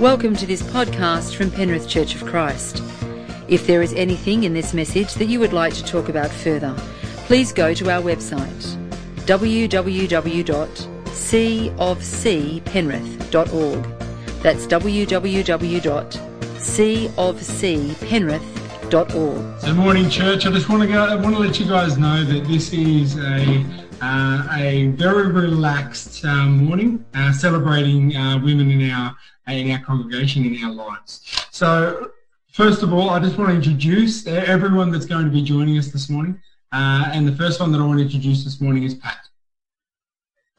Welcome to this podcast from Penrith Church of Christ. If there is anything in this message that you would like to talk about further, please go to our website www.cofcpenrith.org. That's www.cofcpenrith.org. So, morning, church. I just want to go. I want to let you guys know that this is a uh, a very relaxed uh, morning, uh, celebrating uh, women in our in our congregation in our lives. So, first of all, I just want to introduce everyone that's going to be joining us this morning. Uh, and the first one that I want to introduce this morning is Pat.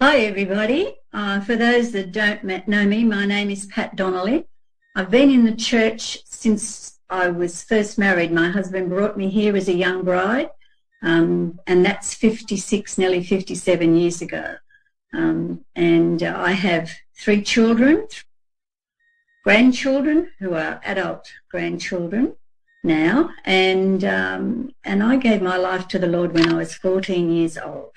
Hi, everybody. Uh, for those that don't know me, my name is Pat Donnelly. I've been in the church since I was first married. My husband brought me here as a young bride, um, and that's 56, nearly 57 years ago. Um, and uh, I have three children, grandchildren who are adult grandchildren now, and um, and I gave my life to the Lord when I was 14 years old.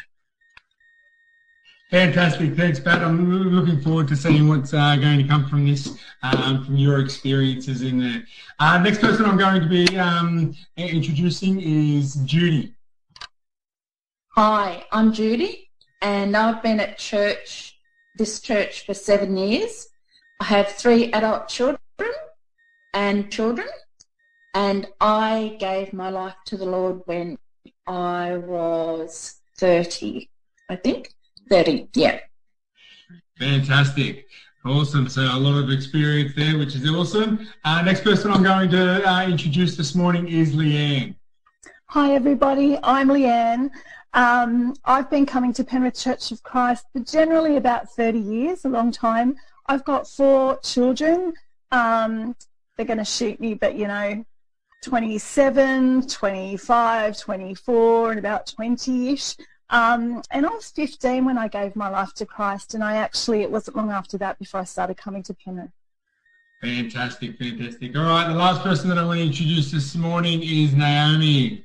Fantastic. Thanks, Pat. I'm looking forward to seeing what's uh, going to come from this, um, from your experiences in there. Uh, next person I'm going to be um, introducing is Judy. Hi, I'm Judy, and I've been at church, this church for seven years. I have three adult children and children, and I gave my life to the Lord when I was 30, I think. 30, yeah. Fantastic. Awesome. So a lot of experience there, which is awesome. Uh, next person I'm going to uh, introduce this morning is Leanne. Hi, everybody. I'm Leanne. Um, I've been coming to Penrith Church of Christ for generally about 30 years, a long time. I've got four children. Um, they're going to shoot me, but you know, 27, 25, 24, and about 20-ish. Um, and I was 15 when I gave my life to Christ, and I actually, it wasn't long after that before I started coming to Penrith. Fantastic, fantastic. All right, the last person that I want to introduce this morning is Naomi.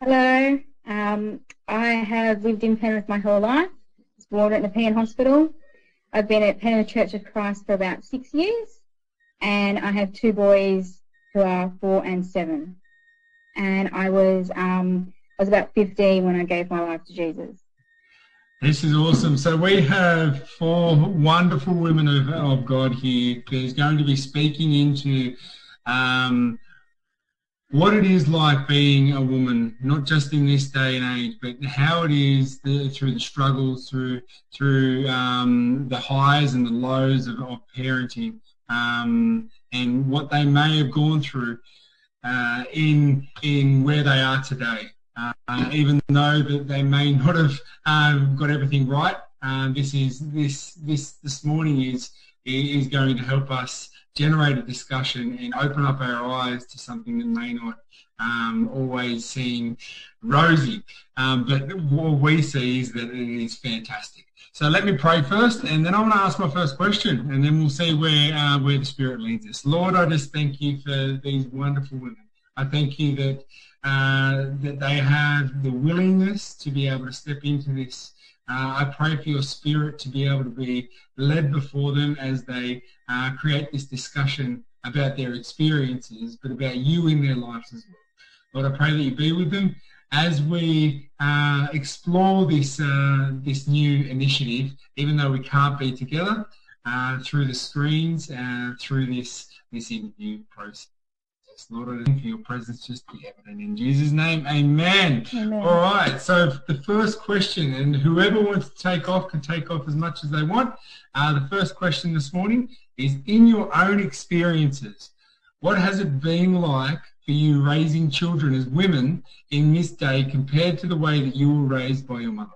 Hello. Um, I have lived in Penrith my whole life. Was born at Nepean Hospital. I've been at Penrith Church of Christ for about six years, and I have two boys who are four and seven. And I was um, I was about 15 when I gave my life to Jesus. This is awesome. So we have four wonderful women of, of God here who's going to be speaking into um, what it is like being a woman, not just in this day and age, but how it is the, through the struggles, through through um, the highs and the lows of, of parenting, um, and what they may have gone through uh, in in where they are today. Uh, even though that they may not have um, got everything right. Um, this is this this this morning is is going to help us generate a discussion and open up our eyes to something that may not um, always seem rosy. Um, but what we see is that it is fantastic. So let me pray first, and then I'm going to ask my first question, and then we'll see where uh, where the Spirit leads us. Lord, I just thank you for these wonderful women. I thank you that uh, that they have the willingness to be able to step into this. Uh, I pray for your spirit to be able to be led before them as they uh, create this discussion about their experiences, but about you in their lives as well. Lord, I pray that you be with them as we uh, explore this uh, this new initiative, even though we can't be together uh, through the screens and through this this interview process. Lord, I thank for your presence just be evident. In Jesus' name, amen. amen. All right, so the first question, and whoever wants to take off can take off as much as they want. Uh, the first question this morning is, in your own experiences, what has it been like for you raising children as women in this day compared to the way that you were raised by your mother?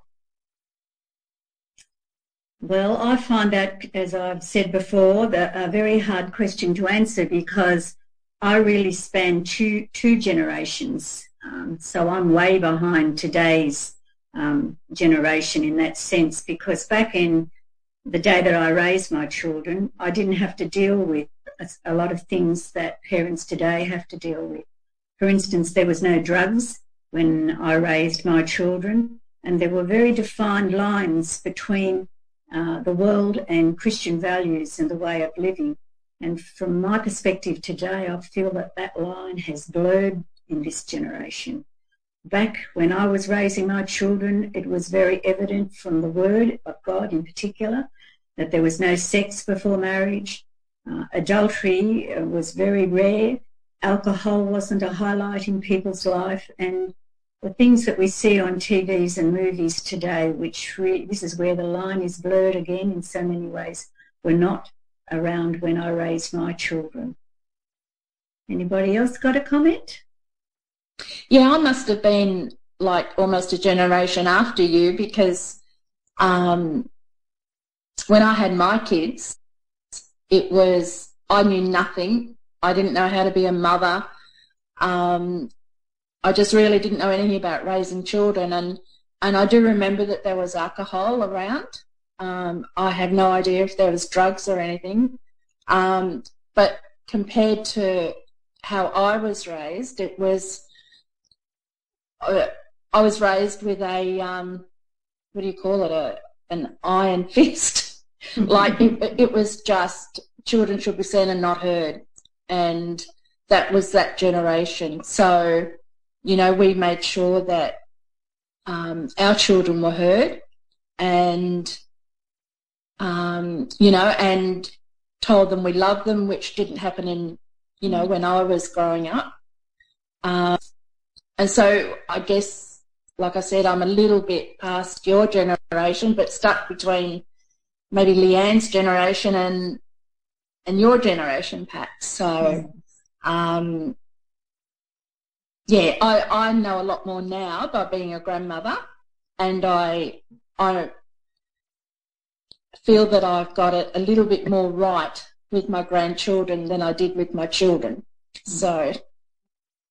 Well, I find that, as I've said before, that a very hard question to answer because I really span two two generations, um, so I'm way behind today's um, generation in that sense. Because back in the day that I raised my children, I didn't have to deal with a, a lot of things that parents today have to deal with. For instance, there was no drugs when I raised my children, and there were very defined lines between uh, the world and Christian values and the way of living. And from my perspective today, I feel that that line has blurred in this generation. Back when I was raising my children, it was very evident from the Word of God in particular that there was no sex before marriage. Uh, adultery uh, was very rare. Alcohol wasn't a highlight in people's life. And the things that we see on TVs and movies today, which re- this is where the line is blurred again in so many ways, were not around when I raised my children. Anybody else got a comment? Yeah, I must have been like almost a generation after you because um, when I had my kids, it was, I knew nothing. I didn't know how to be a mother. Um, I just really didn't know anything about raising children. And, and I do remember that there was alcohol around. Um, I had no idea if there was drugs or anything. Um, but compared to how I was raised, it was uh, I was raised with a um, what do you call it a an iron fist. like it, it was just children should be seen and not heard, and that was that generation. So you know we made sure that um, our children were heard, and um, you know and told them we love them, which didn't happen in you know when I was growing up. Um, and so I guess, like I said, I'm a little bit past your generation, but stuck between maybe Leanne's generation and and your generation, Pat. So, um, yeah, I, I know a lot more now by being a grandmother, and I I feel that I've got it a little bit more right with my grandchildren than I did with my children. So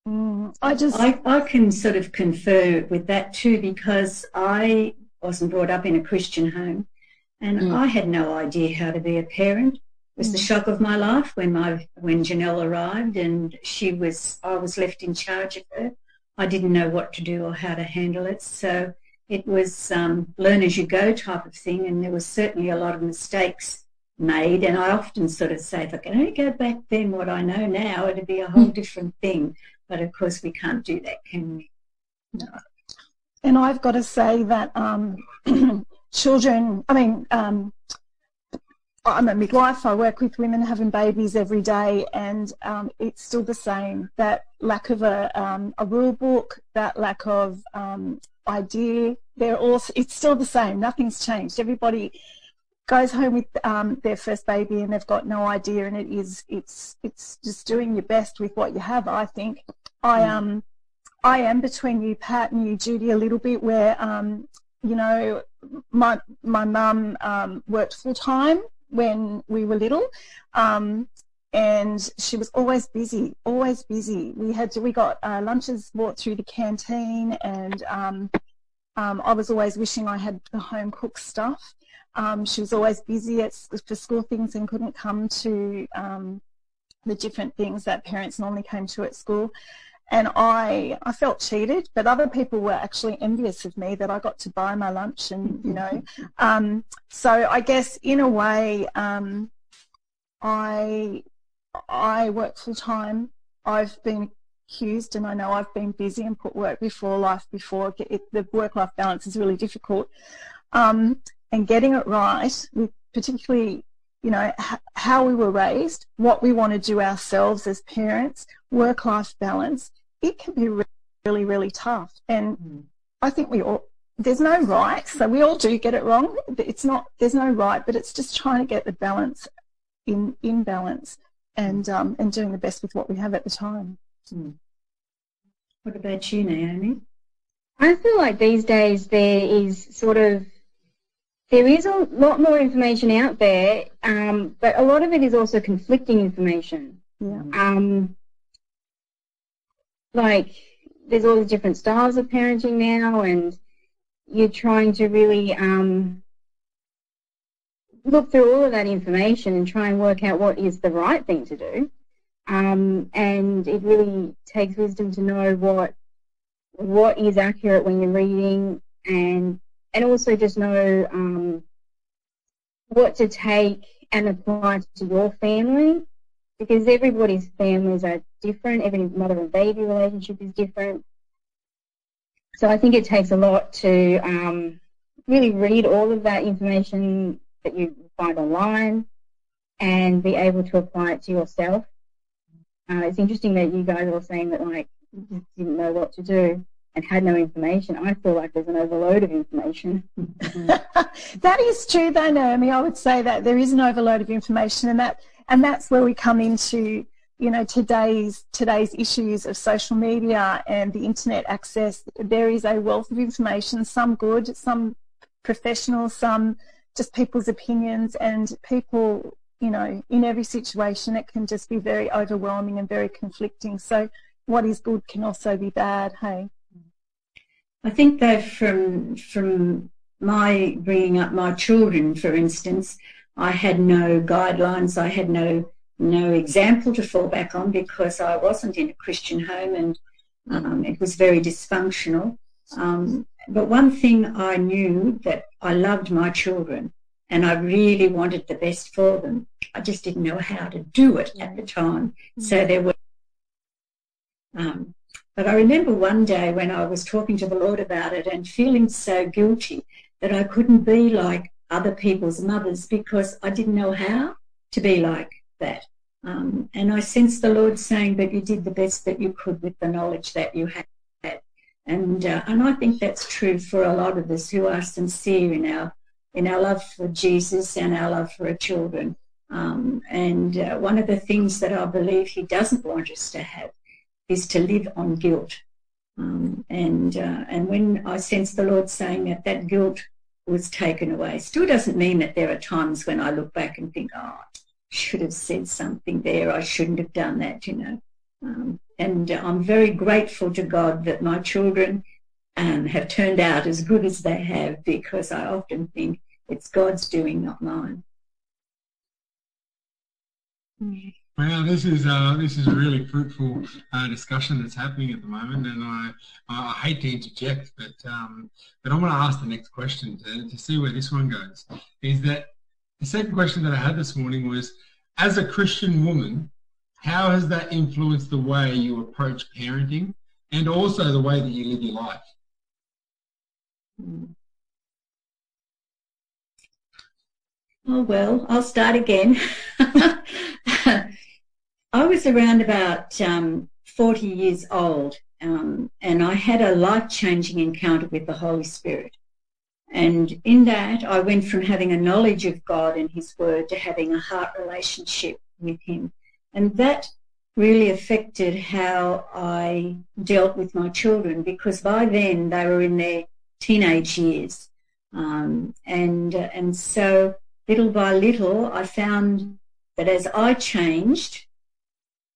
Mm, I just I, I can sort of confer with that too because I wasn't brought up in a Christian home and mm. I had no idea how to be a parent. It was mm. the shock of my life when my when Janelle arrived and she was I was left in charge of her. I didn't know what to do or how to handle it. So it was um, learn as you go type of thing and there was certainly a lot of mistakes made and I often sort of say if I can only go back then what I know now it'd be a whole mm. different thing. But of course, we can't do that, can we? No. And I've got to say that um, children, I mean, um, I'm a midwife. I work with women having babies every day, and um, it's still the same. That lack of a, um, a rule book, that lack of um, idea, they're all. It's still the same. Nothing's changed. Everybody goes home with um, their first baby and they've got no idea, and it is it's it's just doing your best with what you have. I think I mm. um I am between you, Pat, and you, Judy, a little bit where um you know my my mum um, worked full time when we were little. Um, and she was always busy, always busy. We had to, we got uh, lunches brought through the canteen, and um, um, I was always wishing I had the home cooked stuff. Um, she was always busy at, for school things and couldn't come to um, the different things that parents normally came to at school. And I, I felt cheated, but other people were actually envious of me that I got to buy my lunch and, you know. Um, so I guess in a way, um, I, I work full time. I've been accused and I know I've been busy and put work before life before. It, the work-life balance is really difficult. Um, and getting it right, with particularly, you know, how we were raised, what we want to do ourselves as parents, work-life balance, it can be really, really tough. And mm. I think we all, there's no right, so we all do get it wrong. It's not, there's no right, but it's just trying to get the balance in, in balance and, um, and doing the best with what we have at the time. Mm. What about you, Naomi? I feel like these days there is sort of there is a lot more information out there, um, but a lot of it is also conflicting information. Yeah. Um, like there's all the different styles of parenting now, and you're trying to really um, look through all of that information and try and work out what is the right thing to do. Um, and it really takes wisdom to know what what is accurate when you're reading and and also just know um, what to take and apply to your family because everybody's families are different. Every mother and baby relationship is different. So I think it takes a lot to um, really read all of that information that you find online and be able to apply it to yourself. Uh, it's interesting that you guys are saying that like you didn't know what to do and had no information. I feel like there's an overload of information. that is true though, Naomi. I would say that there is an overload of information and that and that's where we come into you know today's today's issues of social media and the internet access there is a wealth of information some good some professional some just people's opinions and people you know in every situation it can just be very overwhelming and very conflicting so what is good can also be bad hey i think that from from my bringing up my children for instance i had no guidelines i had no no example to fall back on because I wasn't in a Christian home and um, it was very dysfunctional. Um, but one thing I knew that I loved my children and I really wanted the best for them. I just didn't know how to do it at the time. So mm. there were. Um, but I remember one day when I was talking to the Lord about it and feeling so guilty that I couldn't be like other people's mothers because I didn't know how to be like that. Um, and I sensed the Lord saying that you did the best that you could with the knowledge that you had. And, uh, and I think that's true for a lot of us who are sincere in our, in our love for Jesus and our love for our children. Um, and uh, one of the things that I believe he doesn't want us to have is to live on guilt. Um, and, uh, and when I sense the Lord saying that that guilt was taken away, still doesn't mean that there are times when I look back and think, oh, I should have said something there. I shouldn't have done that, you know. Um, and I'm very grateful to God that my children um, have turned out as good as they have because I often think it's God's doing, not mine. Well, this is uh, this is a really fruitful uh, discussion that's happening at the moment, and I I hate to interject, but um, but I'm going to ask the next question to, to see where this one goes. Is that the second question that I had this morning was, as a Christian woman, how has that influenced the way you approach parenting and also the way that you live your life? Oh, well, I'll start again. I was around about um, 40 years old um, and I had a life changing encounter with the Holy Spirit. And in that, I went from having a knowledge of God and His Word to having a heart relationship with Him. And that really affected how I dealt with my children because by then they were in their teenage years. Um, and, and so little by little, I found that as I changed,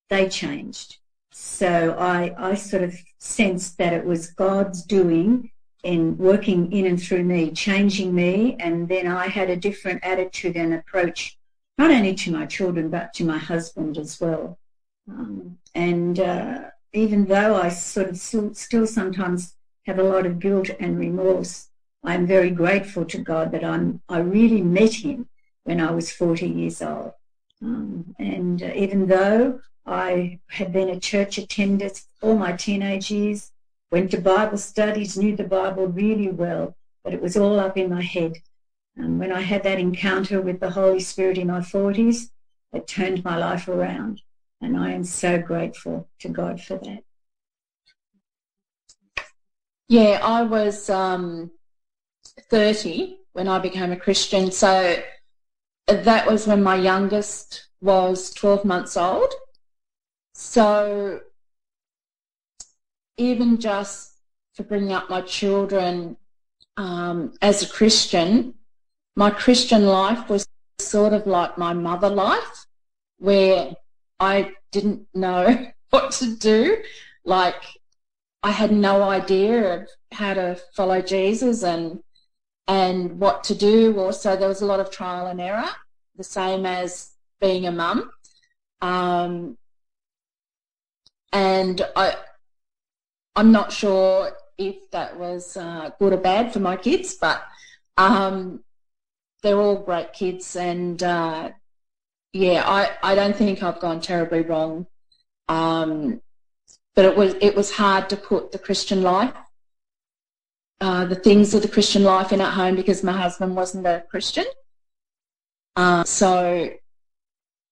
they changed. So I, I sort of sensed that it was God's doing in working in and through me, changing me, and then I had a different attitude and approach, not only to my children but to my husband as well. Um, and uh, even though I sort of still, still, sometimes have a lot of guilt and remorse, I'm very grateful to God that I'm I really met Him when I was 40 years old. Um, and uh, even though I had been a church attender all my teenage years, went to Bible studies, knew the Bible really well, but it was all up in my head. And when I had that encounter with the Holy Spirit in my 40s, it turned my life around. And I am so grateful to God for that. Yeah, I was um, 30 when I became a Christian. So that was when my youngest was 12 months old. So even just for bringing up my children um, as a Christian, my Christian life was sort of like my mother life, where I didn't know what to do. Like, I had no idea of how to follow Jesus and and what to do. Also, there was a lot of trial and error, the same as being a mum. Um, and I, I'm not sure if that was uh, good or bad for my kids, but um, they're all great kids, and uh, yeah, I, I don't think I've gone terribly wrong. Um, but it was it was hard to put the Christian life, uh, the things of the Christian life in at home because my husband wasn't a Christian. Uh, so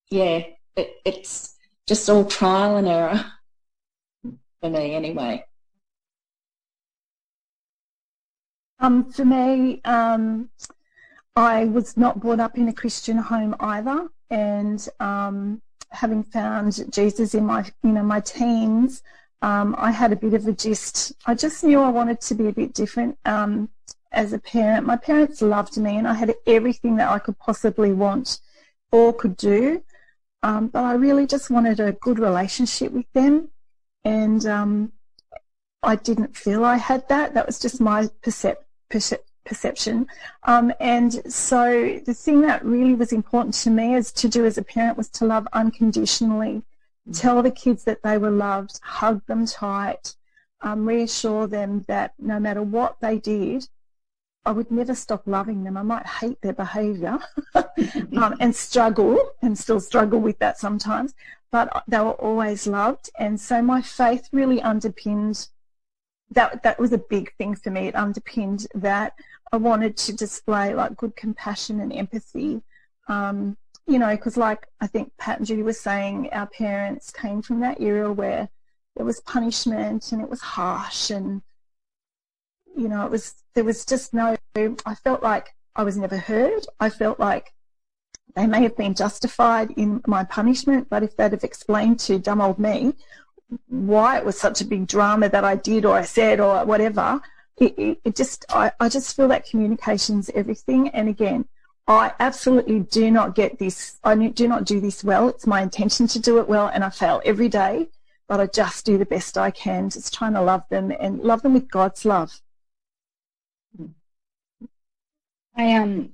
yeah, it, it's just all trial and error for me anyway. Um, for me, um, I was not brought up in a Christian home either, and um, having found Jesus in my you know my teens, um, I had a bit of a gist. I just knew I wanted to be a bit different um, as a parent. My parents loved me, and I had everything that I could possibly want or could do. Um, but I really just wanted a good relationship with them, and um, I didn't feel I had that. That was just my percep- percep- perception. Um, and so the thing that really was important to me as to do as a parent was to love unconditionally. Mm. Tell the kids that they were loved, hug them tight, um, reassure them that no matter what they did, I would never stop loving them. I might hate their behaviour um, and struggle and still struggle with that sometimes, but they were always loved. And so my faith really underpinned that. That was a big thing for me. It underpinned that I wanted to display like good compassion and empathy. Um, you know, because like I think Pat and Judy were saying, our parents came from that era where there was punishment and it was harsh and you know, it was there was just no. I felt like I was never heard. I felt like they may have been justified in my punishment, but if they'd have explained to dumb old me why it was such a big drama that I did or I said or whatever, it, it, just I, I just feel that communication's everything. And again, I absolutely do not get this. I do not do this well. It's my intention to do it well, and I fail every day. But I just do the best I can, just trying to love them and love them with God's love. I um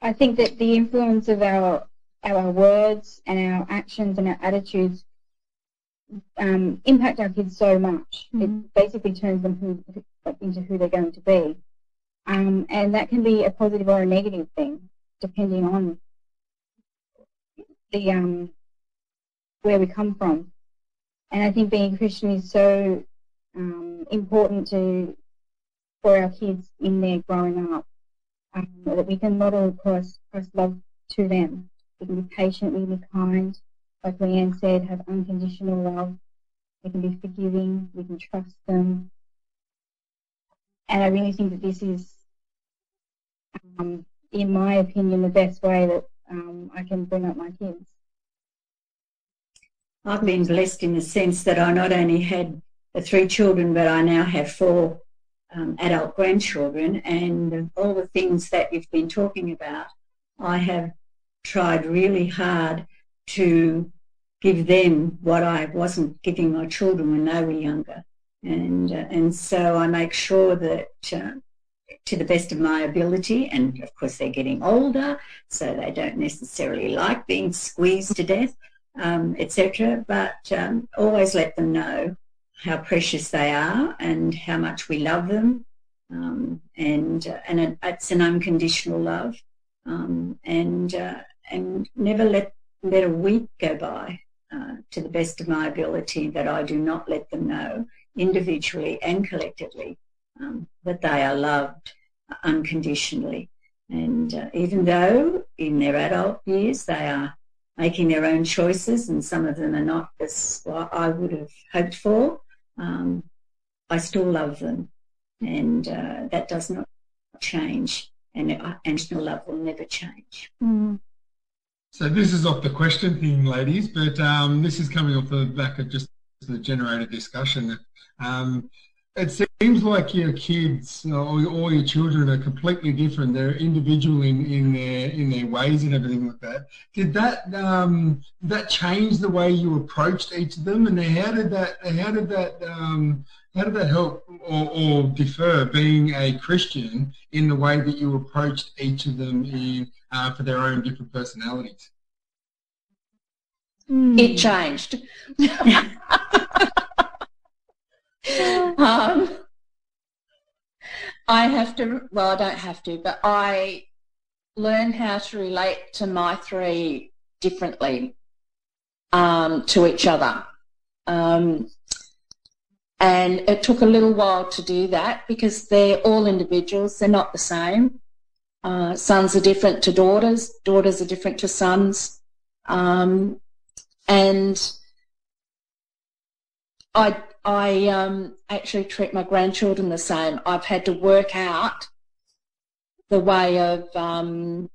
I think that the influence of our our words and our actions and our attitudes um, impact our kids so much. Mm-hmm. It basically turns them who, into who they're going to be, um, and that can be a positive or a negative thing depending on the um, where we come from. And I think being Christian is so um, important to for our kids in their growing up. Um, that we can model Christ, Christ's love to them. We can be patient, we can be kind, like Leanne said, have unconditional love. We can be forgiving, we can trust them. And I really think that this is, um, in my opinion, the best way that um, I can bring up my kids. I've been blessed in the sense that I not only had the three children, but I now have four um, adult grandchildren and all the things that you've been talking about, I have tried really hard to give them what I wasn't giving my children when they were younger. And, uh, and so I make sure that uh, to the best of my ability, and of course they're getting older, so they don't necessarily like being squeezed to death, um, etc. But um, always let them know how precious they are and how much we love them. Um, and uh, and it, it's an unconditional love. Um, and uh, and never let let a week go by uh, to the best of my ability that I do not let them know individually and collectively um, that they are loved unconditionally. And uh, even though in their adult years they are making their own choices and some of them are not as I would have hoped for, um, I still love them, and uh, that does not change, and unconditional love will never change. Mm. So this is off the question thing, ladies, but um, this is coming off the back of just the generated discussion. Um, it seems like your kids or all your children are completely different. They're individual in, in their in their ways and everything like that. Did that um, that change the way you approached each of them, and how did that how did that um, how did that help or, or differ being a Christian in the way that you approached each of them in uh, for their own different personalities? It changed. um, I have to, well, I don't have to, but I learn how to relate to my three differently um, to each other. Um, and it took a little while to do that because they're all individuals, they're not the same. Uh, sons are different to daughters, daughters are different to sons. Um, and I, I um, actually treat my grandchildren the same. I've had to work out the way of um,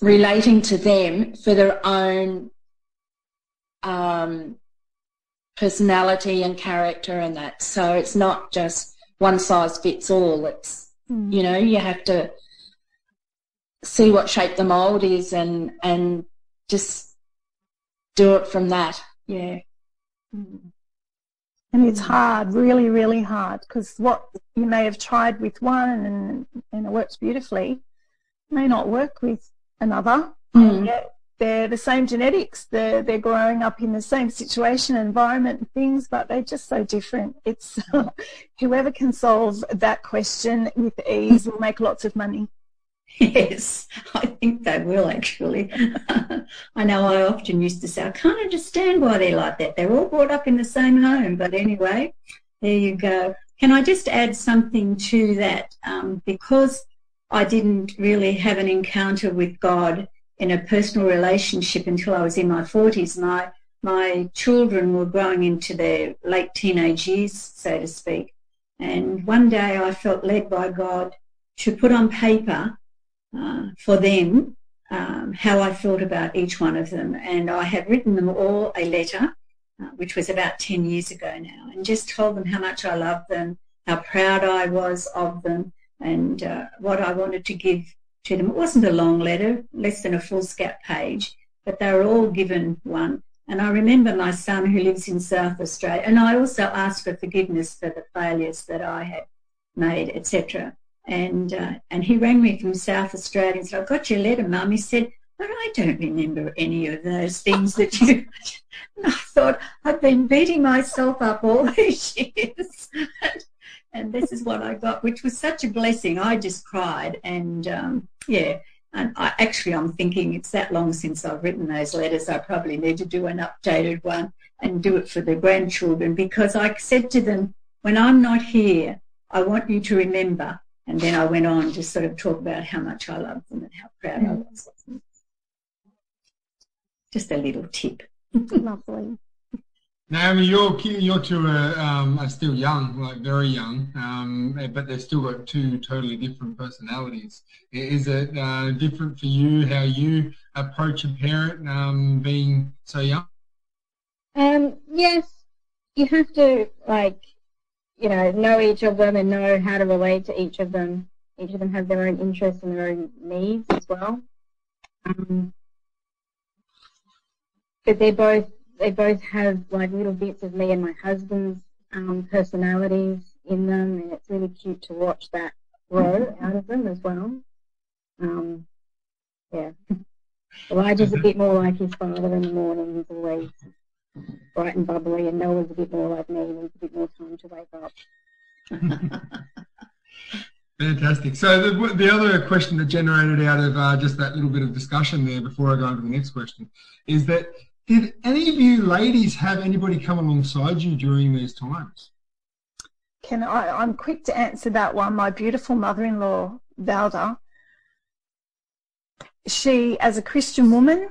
relating to them for their own um, personality and character and that. So it's not just one size fits all. It's mm. you know you have to see what shape the mold is and and just do it from that. Yeah. Mm. And it's hard, really, really hard, because what you may have tried with one and, and it works beautifully may not work with another. Mm. Yet they're the same genetics. They're, they're growing up in the same situation, environment, and things, but they're just so different. It's whoever can solve that question with ease will make lots of money. Yes, I think they will actually. I know I often used to say, I can't understand why they're like that. They're all brought up in the same home. But anyway, there you go. Can I just add something to that? Um, because I didn't really have an encounter with God in a personal relationship until I was in my 40s. My, my children were growing into their late teenage years, so to speak. And one day I felt led by God to put on paper uh, for them um, how I felt about each one of them. And I had written them all a letter, uh, which was about 10 years ago now, and just told them how much I loved them, how proud I was of them, and uh, what I wanted to give to them. It wasn't a long letter, less than a foolscap page, but they were all given one. And I remember my son who lives in South Australia, and I also asked for forgiveness for the failures that I had made, etc. And uh, and he rang me from South Australia and said, "I've got your letter, Mum." He said, "But I don't remember any of those things that you." and I thought I've been beating myself up all these years, and this is what I got, which was such a blessing. I just cried, and um, yeah. And I, actually, I'm thinking it's that long since I've written those letters. I probably need to do an updated one and do it for the grandchildren because I said to them, when I'm not here, I want you to remember and then I went on to sort of talk about how much I loved them and how proud I was of them. Just a little tip. Lovely. Naomi, your your two are, um, are still young, like very young, um, but they've still got two totally different personalities. Is it uh, different for you how you approach a parent um, being so young? Um, yes, you have to like you know, know each of them and know how to relate to each of them. Each of them have their own interests and their own needs as well. Um, but they both they both have like little bits of me and my husband's um, personalities in them, and it's really cute to watch that grow out of them as well. Um, yeah, Elijah's a bit more like his father in the morning. He's always bright and bubbly, and Noah's a bit more like me, needs a bit more time to wake up. Fantastic. So the, the other question that generated out of uh, just that little bit of discussion there before I go on to the next question is that did any of you ladies have anybody come alongside you during these times? Can I, I'm quick to answer that one. My beautiful mother-in-law, Valda, she, as a Christian woman,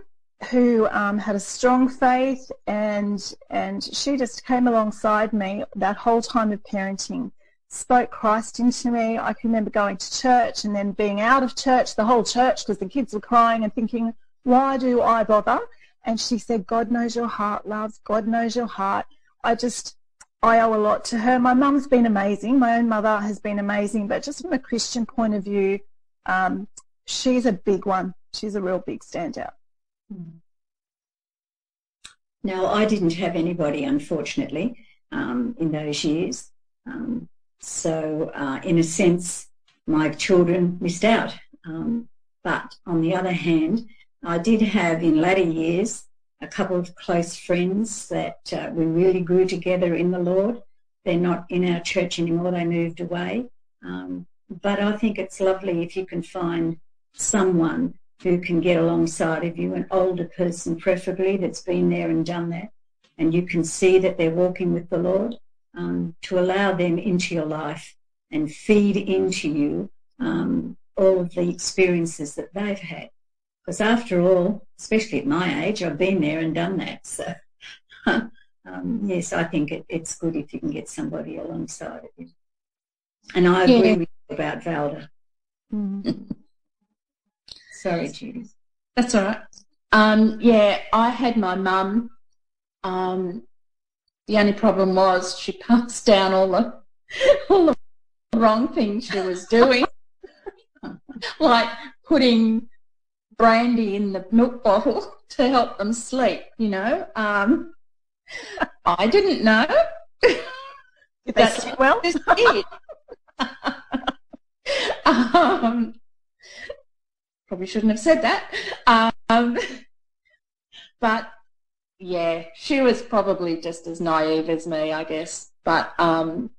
who um, had a strong faith and and she just came alongside me that whole time of parenting spoke Christ into me. I can remember going to church and then being out of church, the whole church, because the kids were crying and thinking, why do I bother? And she said, God knows your heart, love. God knows your heart. I just, I owe a lot to her. My mum's been amazing. My own mother has been amazing. But just from a Christian point of view, um, she's a big one. She's a real big standout. Now, I didn't have anybody, unfortunately, um, in those years. Um, so, uh, in a sense, my children missed out. Um, but on the other hand, I did have in latter years a couple of close friends that uh, we really grew together in the Lord. They're not in our church anymore, they moved away. Um, but I think it's lovely if you can find someone who can get alongside of you, an older person preferably that's been there and done that, and you can see that they're walking with the Lord, um, to allow them into your life and feed into you um, all of the experiences that they've had. Because after all, especially at my age, I've been there and done that. So, um, yes, I think it, it's good if you can get somebody alongside of you. And I agree Yeah. with you about Valda. Mm. Sorry, Judy. That's all right. Um, yeah, I had my mum. Um, the only problem was she passed down all the all the wrong things she was doing, like putting brandy in the milk bottle to help them sleep. You know, um, I didn't know. Did they That's sleep well? Um, probably shouldn't have said that. Um, but yeah, she was probably just as naive as me, I guess. But um,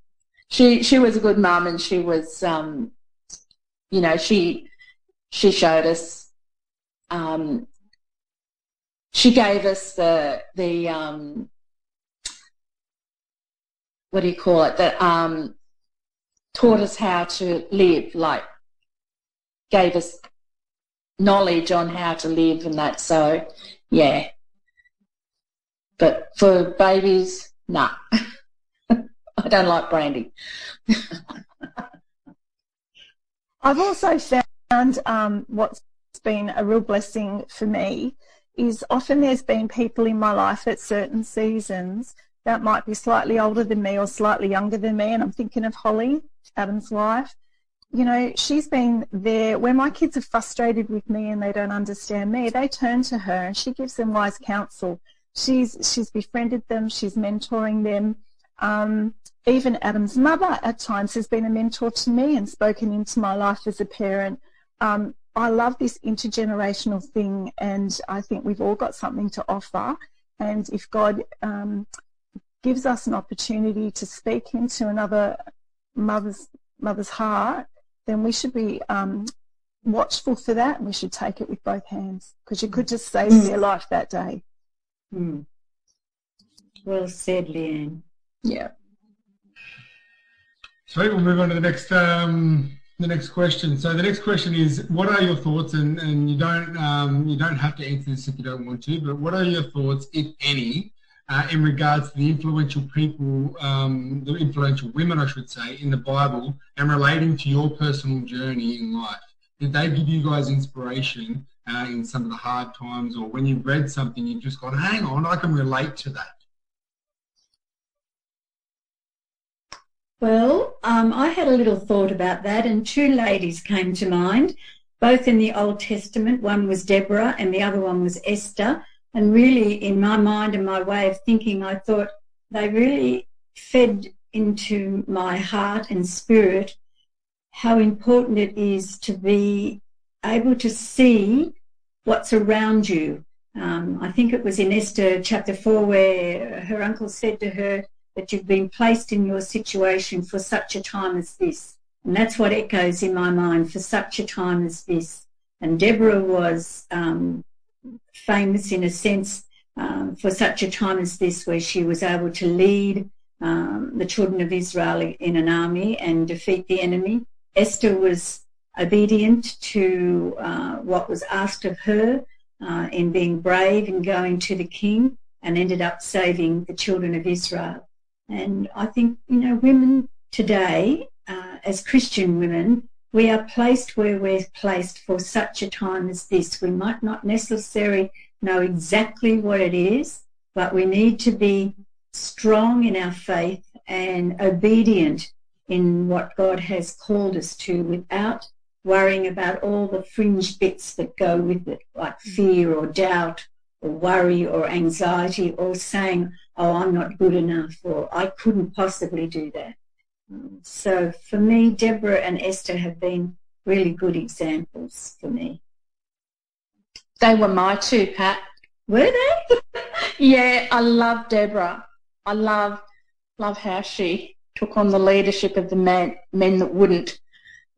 she she was a good mum, and she was, um, you know, she she showed us. Um, she gave us the the um, what do you call it? That um, taught us how to live, like gave us knowledge on how to live and that. So, yeah. But for babies, nah. I don't like brandy. I've also found um, what's been a real blessing for me is often there's been people in my life at certain seasons that might be slightly older than me or slightly younger than me, and I'm thinking of Holly, Adam's wife. You know, she's been there when my kids are frustrated with me and they don't understand me. They turn to her and she gives them wise counsel. She's she's befriended them. She's mentoring them. Um, even Adam's mother at times has been a mentor to me and spoken into my life as a parent. Um, I love this intergenerational thing, and I think we've all got something to offer. And if God um, gives us an opportunity to speak into another mother's mother's heart, then we should be um, watchful for that, and we should take it with both hands because you could just save their life that day. Hmm. Well said, Leanne. Yeah. Sweet. We'll move on to the next um, the next question. So the next question is, what are your thoughts? And, and you don't um, you don't have to answer this if you don't want to, but what are your thoughts, if any, uh, in regards to the influential people, um, the influential women, I should say, in the Bible, and relating to your personal journey in life? Did they give you guys inspiration uh, in some of the hard times, or when you've read something, you've just gone, "Hang on, I can relate to that." Well, um, I had a little thought about that, and two ladies came to mind, both in the Old Testament. One was Deborah, and the other one was Esther. And really, in my mind and my way of thinking, I thought they really fed into my heart and spirit how important it is to be able to see what's around you. Um, I think it was in Esther chapter 4 where her uncle said to her, that you've been placed in your situation for such a time as this. And that's what echoes in my mind for such a time as this. And Deborah was um, famous in a sense um, for such a time as this, where she was able to lead um, the children of Israel in an army and defeat the enemy. Esther was obedient to uh, what was asked of her uh, in being brave and going to the king and ended up saving the children of Israel. And I think, you know, women today, uh, as Christian women, we are placed where we're placed for such a time as this. We might not necessarily know exactly what it is, but we need to be strong in our faith and obedient in what God has called us to without worrying about all the fringe bits that go with it, like fear or doubt or worry or anxiety or saying, oh, I'm not good enough or I couldn't possibly do that. So for me, Deborah and Esther have been really good examples for me. They were my two, Pat. Were they? Yeah, I love Deborah. I love love how she took on the leadership of the men men that wouldn't,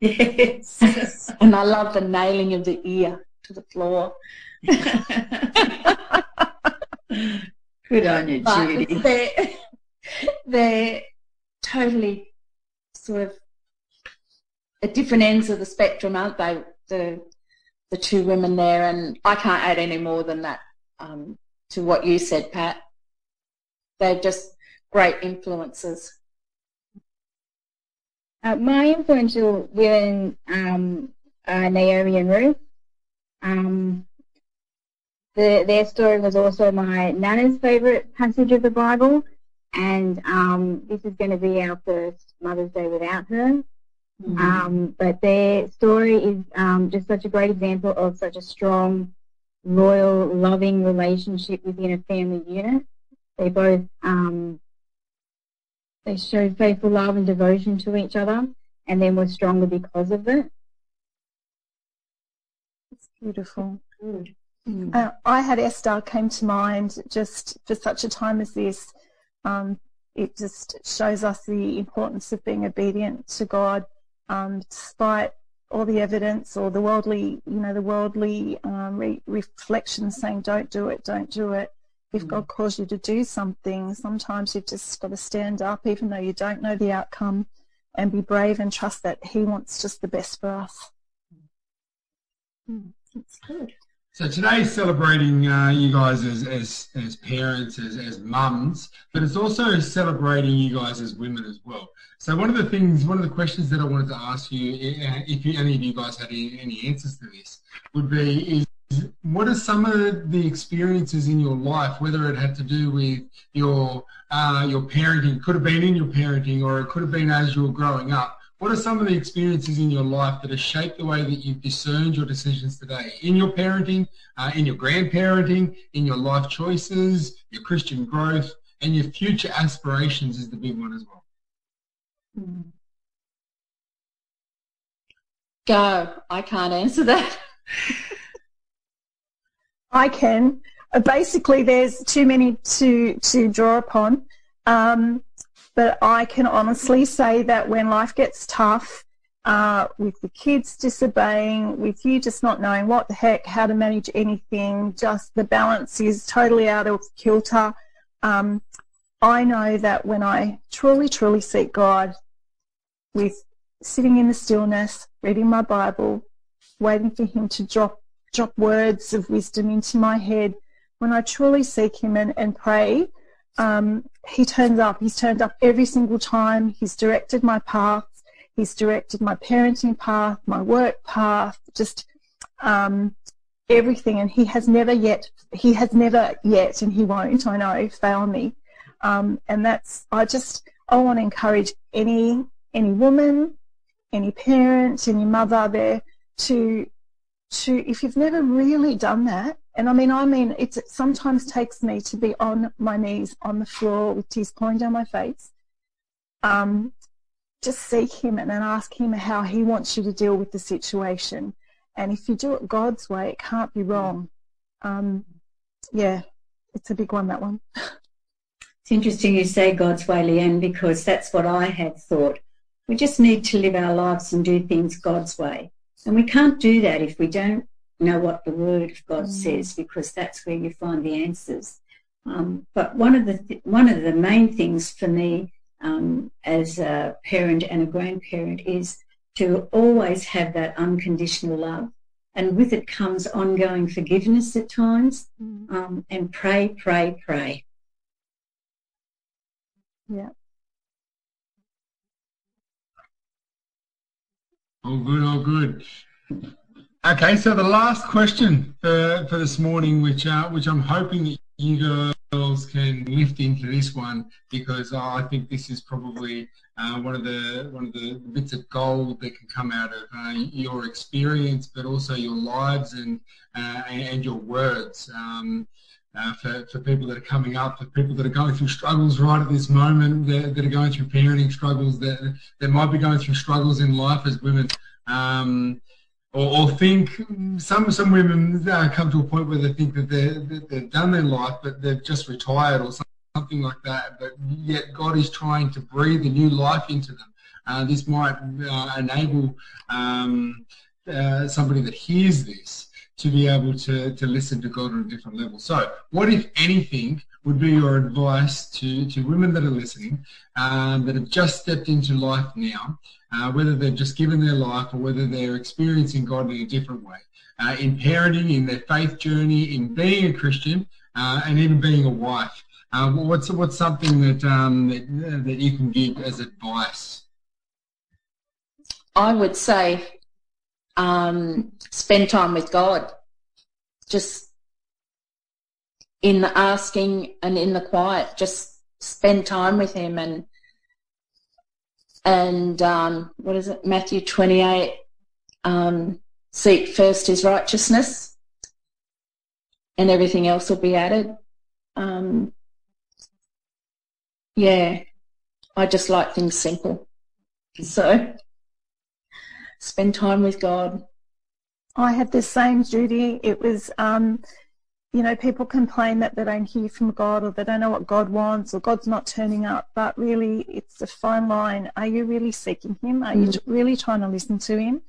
Yes. and I love the nailing of the ear to the floor. Good on you, But Judy. they're, they're totally sort of at different ends of the spectrum, aren't they? The the two women there, and I can't add any more than that um, to what you said, Pat. They're just great influences. Uh, my influential women um, are Naomi and Ruth. Um, the, their story was also my nana's favourite passage of the Bible, and um, this is going to be our first Mother's Day without her. Um, but their story is um, just such a great example of such a strong, loyal, loving relationship within a family unit. They both um, they showed faithful love and devotion to each other, and then were stronger because of it. It's beautiful. Good. Uh, I had Esther came to mind just for such a time as this. Um, it just shows us the importance of being obedient to God, um, despite all the evidence or the worldly, you know, the worldly um, re- reflections saying, "Don't do it, don't do it." If God calls you to do something, sometimes you've just got to stand up, even though you don't know the outcome, and be brave and trust that He wants just the best for us. That's good. So today's celebrating uh, you guys as, as, as parents, as, as mums, but it's also celebrating you guys as women as well. So one of the things, one of the questions that I wanted to ask you, if you, any of you guys had any, any answers to this, would be is what are some of the experiences in your life, whether it had to do with your uh, your parenting, could have been in your parenting, or it could have been as you were growing up. What are some of the experiences in your life that have shaped the way that you've discerned your decisions today in your parenting, uh, in your grandparenting, in your life choices, your Christian growth, and your future aspirations is the big one as well. Go. I can't answer that. I can. Basically, there's too many to to draw upon, um, but I can honestly say that when life gets tough, uh, with the kids disobeying, with you just not knowing what the heck, how to manage anything, just the balance is totally out of kilter. Um, I know that when I truly, truly seek God, with sitting in the stillness, reading my Bible, waiting for Him to drop drop words of wisdom into my head. When I truly seek Him and, and pray, um, He turns up. He's turned up every single time. He's directed my paths. He's directed my parenting path, my work path, just um, everything. And He has never yet, He has never yet, and He won't, I know, fail me. Um, and that's, I just, I want to encourage any, any woman, any parent, any mother there to to if you've never really done that and i mean i mean it sometimes takes me to be on my knees on the floor with tears pouring down my face um, just seek him and then ask him how he wants you to deal with the situation and if you do it god's way it can't be wrong um, yeah it's a big one that one It's interesting you say God's way, Leanne, because that's what I had thought. We just need to live our lives and do things God's way. And we can't do that if we don't know what the Word of God says, because that's where you find the answers. Um, but one of the th- one of the main things for me um, as a parent and a grandparent is to always have that unconditional love, and with it comes ongoing forgiveness at times, um, and pray, pray, pray. yeah All good, all good. Okay, so the last question for, for this morning, which uh, which I'm hoping that you girls can lift into this one, because I think this is probably uh, one of the one of the bits of gold that can come out of uh, your experience, but also your lives and uh, and your words. Um, uh, for, for people that are coming up, for people that are going through struggles right at this moment, that, that are going through parenting struggles, that, that might be going through struggles in life as women, um, or, or think some some women uh, come to a point where they think that, they're, that they've done their life, but they've just retired or something like that, but yet God is trying to breathe a new life into them. uh, this might uh, enable um, uh, somebody that hears this to be able to, to listen to God on a different level. So what, if anything, would be your advice to, to women that are listening um, that have just stepped into life now, uh, whether they've just given their life or whether they're experiencing God in a different way, uh, in parenting, in their faith journey, in being a Christian, uh, and even being a wife? Uh, what's what's something that um, that, that you can give as advice? I would say um, spend time with God. Just in the asking and in the quiet, just spend time with Him and and um, what is it? Matthew twenty eight. Um, seek first His righteousness, and everything else will be added. Um, yeah, I just like things simple. So spend time with God. I had the same, Judy. It was, um, you know, people complain that they don't hear from God or they don't know what God wants or God's not turning up. But really, it's a fine line. Are you really seeking Him? Are mm. you really trying to listen to Him?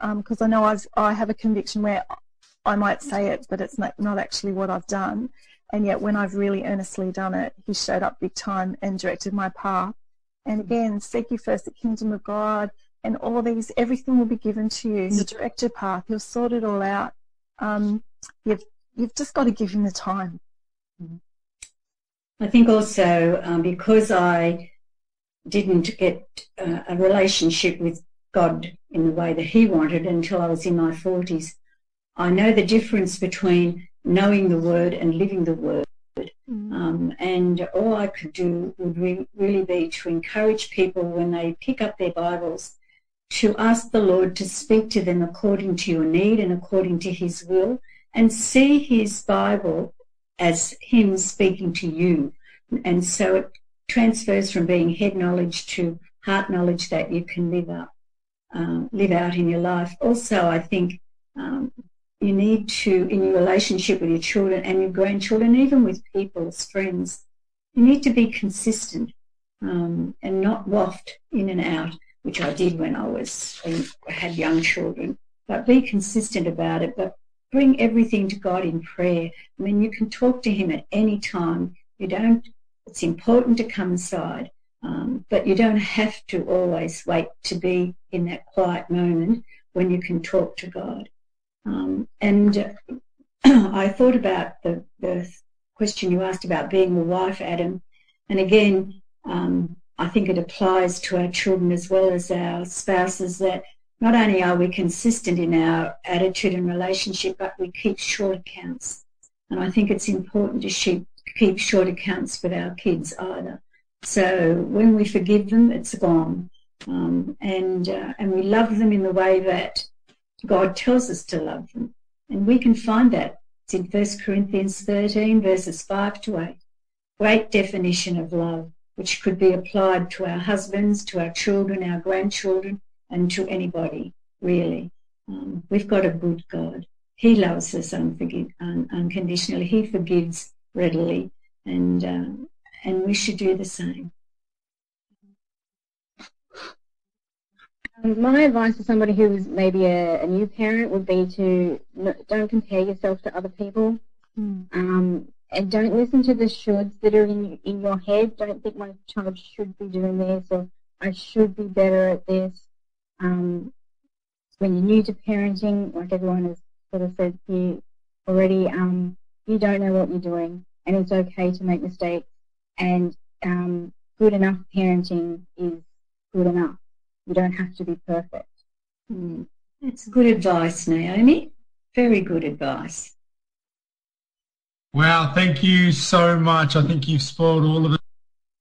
Because um, I know I've, I have a conviction where I might say it, but it's not, not actually what I've done. And yet, when I've really earnestly done it, He showed up big time and directed my path. And again, seek ye first the kingdom of God and all these, everything will be given to you. He'll direct your path. He'll sort it all out. Um, you've, you've just got to give him the time. I think also um, because I didn't get uh, a relationship with God in the way that He wanted until I was in my 40s, I know the difference between knowing the Word and living the Word. Mm. Um, and all I could do would re- really be to encourage people when they pick up their Bibles to ask the Lord to speak to them according to your need and according to His will, and see His Bible as Him speaking to you. And so it transfers from being head knowledge to heart knowledge that you can live up, uh, live out in your life. Also, I think um, you need to, in your relationship with your children and your grandchildren, even with people as friends, you need to be consistent um, and not waft in and out which I did when I was I had young children. But be consistent about it. But bring everything to God in prayer. I mean, you can talk to Him at any time. You don't. It's important to come inside, um, but you don't have to always wait to be in that quiet moment when you can talk to God. Um, and uh, I thought about the, the question you asked about being a wife, Adam. And again, um, I think it applies to our children as well as our spouses that not only are we consistent in our attitude and relationship, but we keep short accounts. And I think it's important to keep short accounts with our kids either. So when we forgive them, it's gone. Um, and, uh, and we love them in the way that God tells us to love them. And we can find that. It's in 1 Corinthians 13 verses 5 to 8. Great definition of love which could be applied to our husbands, to our children, our grandchildren, and to anybody, really. Um, we've got a good God. He loves us unforgive, un- unconditionally. He forgives readily, and uh, and we should do the same. Um, my advice to somebody who is maybe a, a, new parent would be to don't compare yourself to other people. Mm. Um, and don't listen to the shoulds that are in in your head. Don't think my child should be doing this or I should be better at this. Um, when you're new to parenting, like everyone has sort of said here already, um, you don't know what you're doing, and it's okay to make mistakes. And um, good enough parenting is good enough. You don't have to be perfect. Mm. That's good advice, Naomi. Very good advice. Wow, thank you so much. I think you've spoiled all of us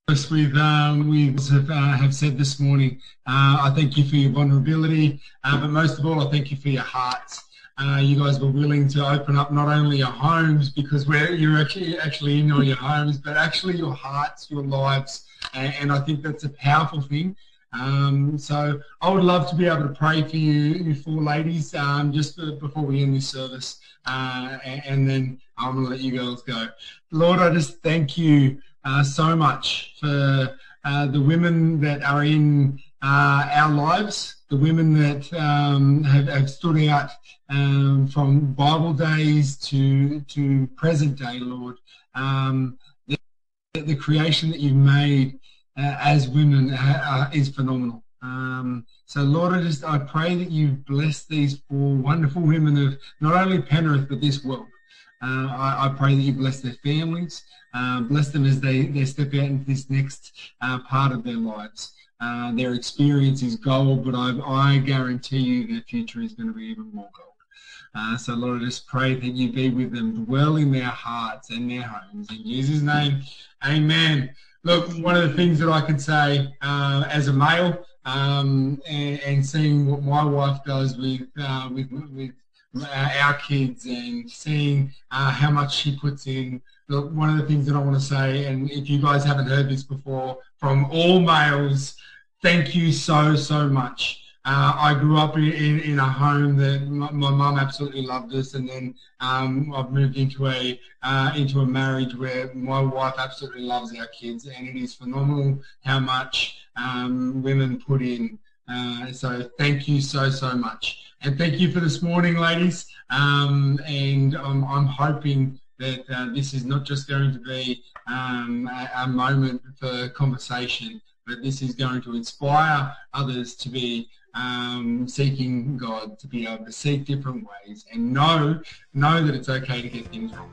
with um, we have, uh, have said this morning. Uh, I thank you for your vulnerability, uh, but most of all, I thank you for your hearts. Uh, you guys were willing to open up not only your homes because we're, you're actually actually in all your homes, but actually your hearts, your lives, and, and I think that's a powerful thing. Um, so I would love to be able to pray for you, you four ladies, um, just before we end this service, uh, and, and, then I'm going to let you girls go. Lord, I just thank you uh, so much for uh, the women that are in uh, our lives, the women that um, have, have, stood out um, from Bible days to to present day, Lord. Um, the, the, creation that you've made uh, as women uh, is phenomenal. Um, so Lord, I just I pray that you bless these four wonderful women of not only Penrith but this world. Uh, I, I, pray that you bless their families, uh, bless them as they, they step out into this next uh, part of their lives. Uh, their experience is gold, but I, I guarantee you their future is going to be even more gold. Uh, so Lord, I just pray that you be with them, dwell in their hearts and their homes. In Jesus' name, amen. Look, one of the things that I can say uh, as a male um, and, and, seeing what my wife does with, uh, with, with our kids and seeing uh, how much she puts in. Look, one of the things that I want to say, and if you guys haven't heard this before, from all males, thank you so, so much. Uh, I grew up in, in, in, a home that my, my mum absolutely loved us, and then um, I've moved into a uh, into a marriage where my wife absolutely loves our kids, and it is phenomenal how much um, women put in. Uh, so thank you so so much, and thank you for this morning, ladies. Um, and I'm, I'm hoping that uh, this is not just going to be um, a, a moment for conversation, but this is going to inspire others to be um, seeking God, to be able to seek different ways and know, know that it's okay to get things wrong.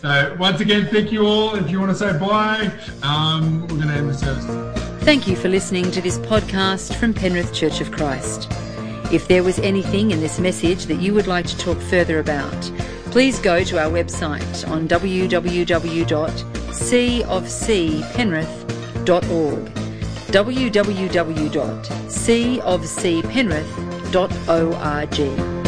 So once again, thank you all. If you want to say bye, um, we're going to end the service. Thank you for listening to this podcast from Penrith Church of Christ. If there was anything in this message that you would like to talk further about, please go to our website on www.cofcpenrith.org www.cofcpenrith.org.